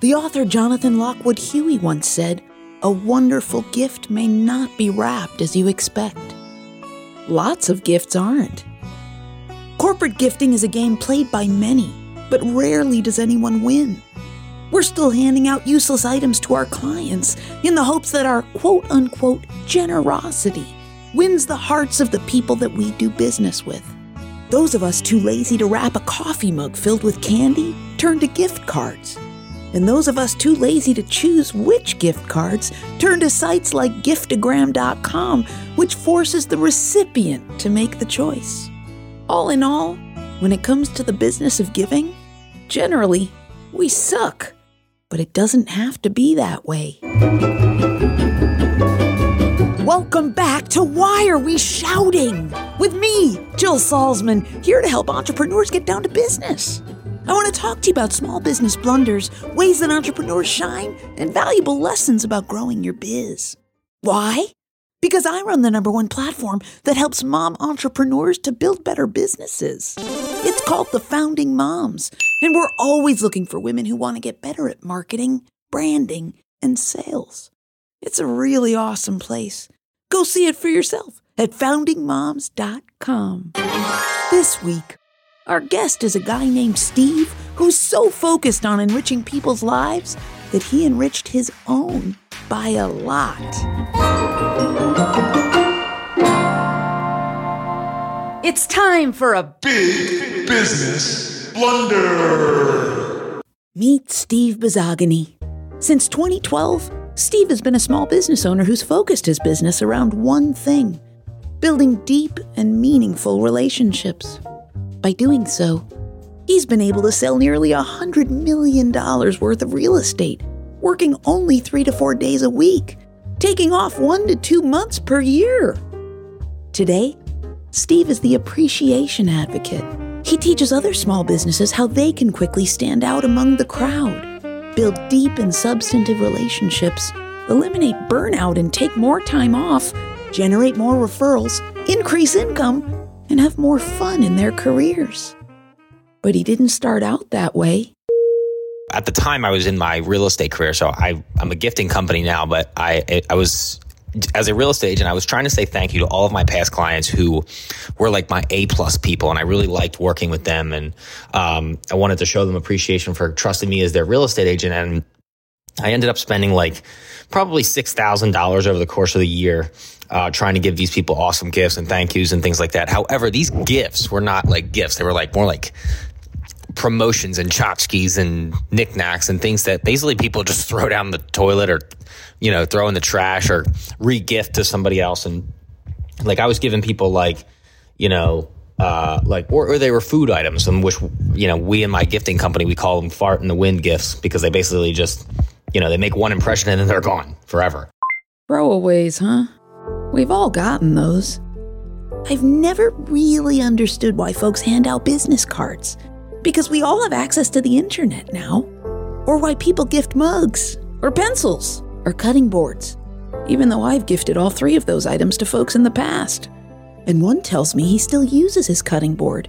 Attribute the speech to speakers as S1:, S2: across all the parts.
S1: The author Jonathan Lockwood Huie once said, A wonderful gift may not be wrapped as you expect. Lots of gifts aren't. Corporate gifting is a game played by many, but rarely does anyone win. We're still handing out useless items to our clients in the hopes that our quote unquote generosity wins the hearts of the people that we do business with. Those of us too lazy to wrap a coffee mug filled with candy turn to gift cards. And those of us too lazy to choose which gift cards turn to sites like giftagram.com, which forces the recipient to make the choice. All in all, when it comes to the business of giving, generally, we suck. But it doesn't have to be that way. Welcome back to Why Are We Shouting? With me, Jill Salzman, here to help entrepreneurs get down to business. I want to talk to you about small business blunders, ways that entrepreneurs shine, and valuable lessons about growing your biz. Why? Because I run the number one platform that helps mom entrepreneurs to build better businesses. It's called The Founding Moms, and we're always looking for women who want to get better at marketing, branding, and sales. It's a really awesome place. Go see it for yourself at foundingmoms.com. This week, our guest is a guy named Steve who's so focused on enriching people's lives that he enriched his own by a lot.
S2: It's time for a
S3: Big Business Blunder.
S1: Meet Steve Bazagany. Since 2012, Steve has been a small business owner who's focused his business around one thing building deep and meaningful relationships. By doing so, he's been able to sell nearly $100 million worth of real estate, working only three to four days a week, taking off one to two months per year. Today, Steve is the appreciation advocate. He teaches other small businesses how they can quickly stand out among the crowd, build deep and substantive relationships, eliminate burnout and take more time off, generate more referrals, increase income, and have more fun in their careers. But he didn't start out that way.
S4: at the time I was in my real estate career, so I, I'm a gifting company now, but I, I was, as a real estate agent, I was trying to say thank you to all of my past clients who were like my A plus people. And I really liked working with them. And, um, I wanted to show them appreciation for trusting me as their real estate agent. And I ended up spending like probably $6,000 over the course of the year. Uh, trying to give these people awesome gifts and thank yous and things like that. However, these gifts were not like gifts. They were like more like promotions and tchotchkes and knickknacks and things that basically people just throw down the toilet or, you know, throw in the trash or re-gift to somebody else. And like I was giving people like, you know, uh, like, or, or they were food items, and which, you know, we in my gifting company, we call them fart in the wind gifts because they basically just, you know, they make one impression and then they're gone forever.
S1: Throwaways, huh? We've all gotten those. I've never really understood why folks hand out business cards. Because we all have access to the internet now. Or why people gift mugs, or pencils, or cutting boards. Even though I've gifted all three of those items to folks in the past. And one tells me he still uses his cutting board.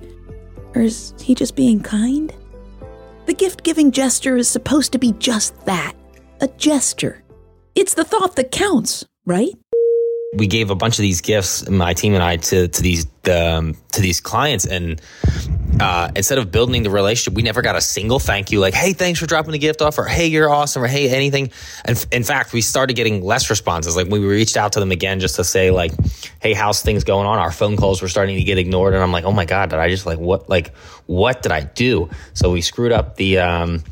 S1: Or is he just being kind? The gift giving gesture is supposed to be just that a gesture. It's the thought that counts, right?
S4: we gave a bunch of these gifts, my team and I, to to these um, to these clients, and uh, instead of building the relationship, we never got a single thank you, like "Hey, thanks for dropping the gift off," or "Hey, you're awesome," or "Hey, anything." And f- in fact, we started getting less responses. Like we reached out to them again just to say, like, "Hey, how's things going on?" Our phone calls were starting to get ignored, and I'm like, "Oh my god, did I just like what like what did I do?" So we screwed up the. Um,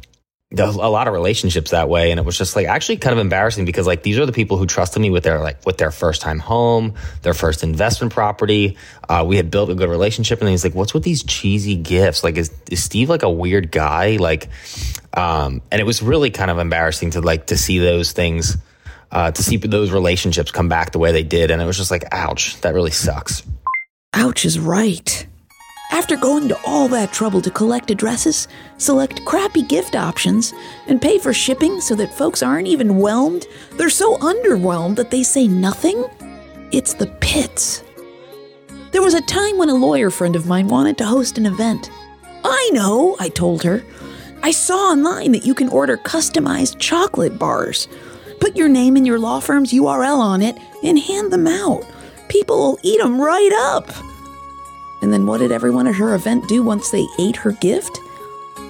S4: a lot of relationships that way. And it was just like actually kind of embarrassing because like these are the people who trusted me with their like with their first time home their first investment property. Uh, we had built a good relationship. And then he's like what's with these cheesy gifts? Like is, is steve like a weird guy? Like um, and it was really kind of embarrassing to like to see those things uh, to see those relationships come back the way they did. And it was just like ouch that really sucks.
S1: Ouch is right. After going to all that trouble to collect addresses, select crappy gift options, and pay for shipping so that folks aren't even whelmed, they're so underwhelmed that they say nothing? It's the pits. There was a time when a lawyer friend of mine wanted to host an event. I know, I told her. I saw online that you can order customized chocolate bars. Put your name and your law firm's URL on it and hand them out. People will eat them right up. And then what did everyone at her event do once they ate her gift?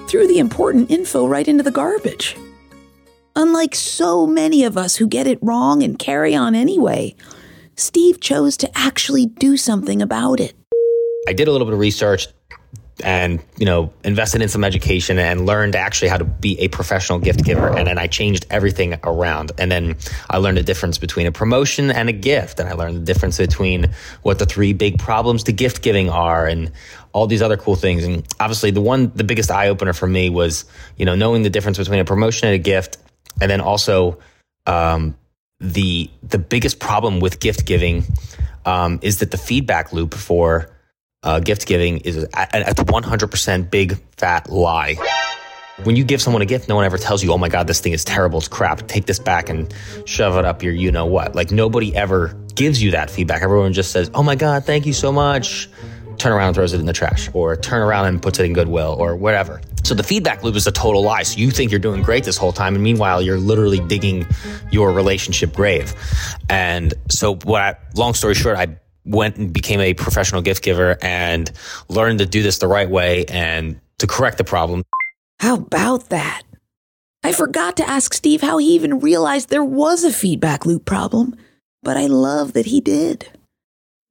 S1: Threw the important info right into the garbage. Unlike so many of us who get it wrong and carry on anyway, Steve chose to actually do something about it.
S4: I did a little bit of research and you know invested in some education and learned actually how to be a professional gift giver. And then i changed everything around. And then i learned the difference between a promotion and a gift. And i learned the difference between what the three big problems to gift giving are and all these other cool things. And obviously the one the biggest eye opener for me was you know knowing the difference between a promotion and a gift and then also um, the the biggest problem with gift giving um, is that the feedback loop for uh, gift giving is a, a 100% big fat lie. When you give someone a gift, no one ever tells you, "Oh my god, this thing is terrible, it's crap. Take this back and shove it up your you know what." Like nobody ever gives you that feedback. Everyone just says, "Oh my god, thank you so much." Turn around and throws it in the trash, or turn around and puts it in Goodwill, or whatever. So the feedback loop is a total lie. So you think you're doing great this whole time, and meanwhile you're literally digging your relationship grave. And so, what? I, long story short, I went and became a professional gift giver and learned to do this the right way and to correct the problem.
S1: How about that? I forgot to ask Steve how he even realized there was a feedback loop problem, but I love that he did.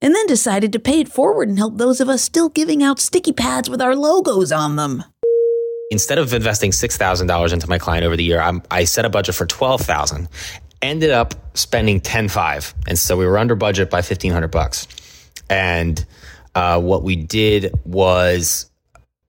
S1: And then decided to pay it forward and help those of us still giving out sticky pads with our logos on them.
S4: Instead of investing $6,000 into my client over the year, I'm, i set a budget for 12000 ended up spending 10.5 and so we were under budget by 1500 bucks. And uh, what we did was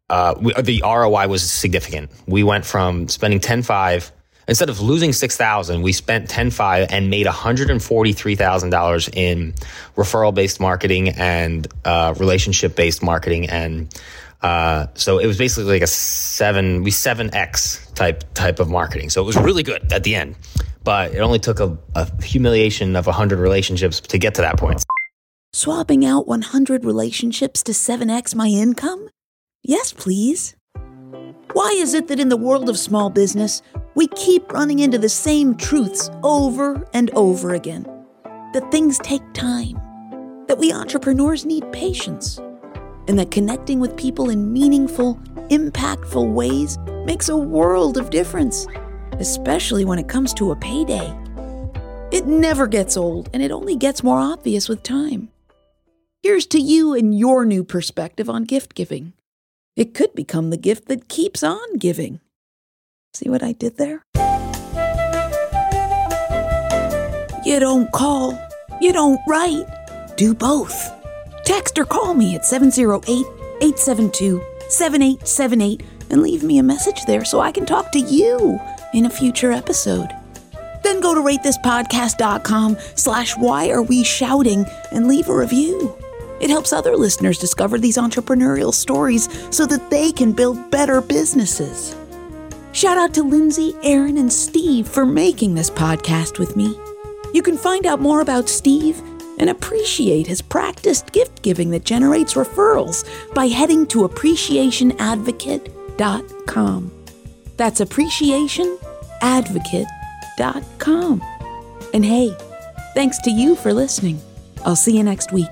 S4: uh, we, the roi was significant. We went from spending 10.5 instead of losing 6000 we spent 10.5 and made $143000 in referral based marketing and uh, relationship based marketing and uh, so it was basically like a seven we seven x type type of marketing. So it was really good at the end but it only took a, a humiliation of 100 relationships to get to that point.
S1: Swapping out 100 relationships to 7x my income? Yes, please. Why is it that in the world of small business, we keep running into the same truths over and over again? That things take time, that we entrepreneurs need patience, and that connecting with people in meaningful, impactful ways makes a world of difference especially when it comes to a payday. It never gets old, and it only gets more obvious with time. Here's to you and your new perspective on gift giving. It could become the gift that keeps on giving. See what I did there? You don't call, you don't write, do both. Text or call me at 708 872 7878 and leave me a message there so I can talk to you in a future episode. Then go to ratethispodcast.com slash why are we shouting and leave a review. It helps other listeners discover these entrepreneurial stories so that they can build better businesses. Shout out to Lindsay, Aaron, and Steve for making this podcast with me. You can find out more about Steve and appreciate his practiced gift giving that generates referrals by heading to appreciationadvocate.com. That's appreciationadvocate.com. And hey, thanks to you for listening. I'll see you next week.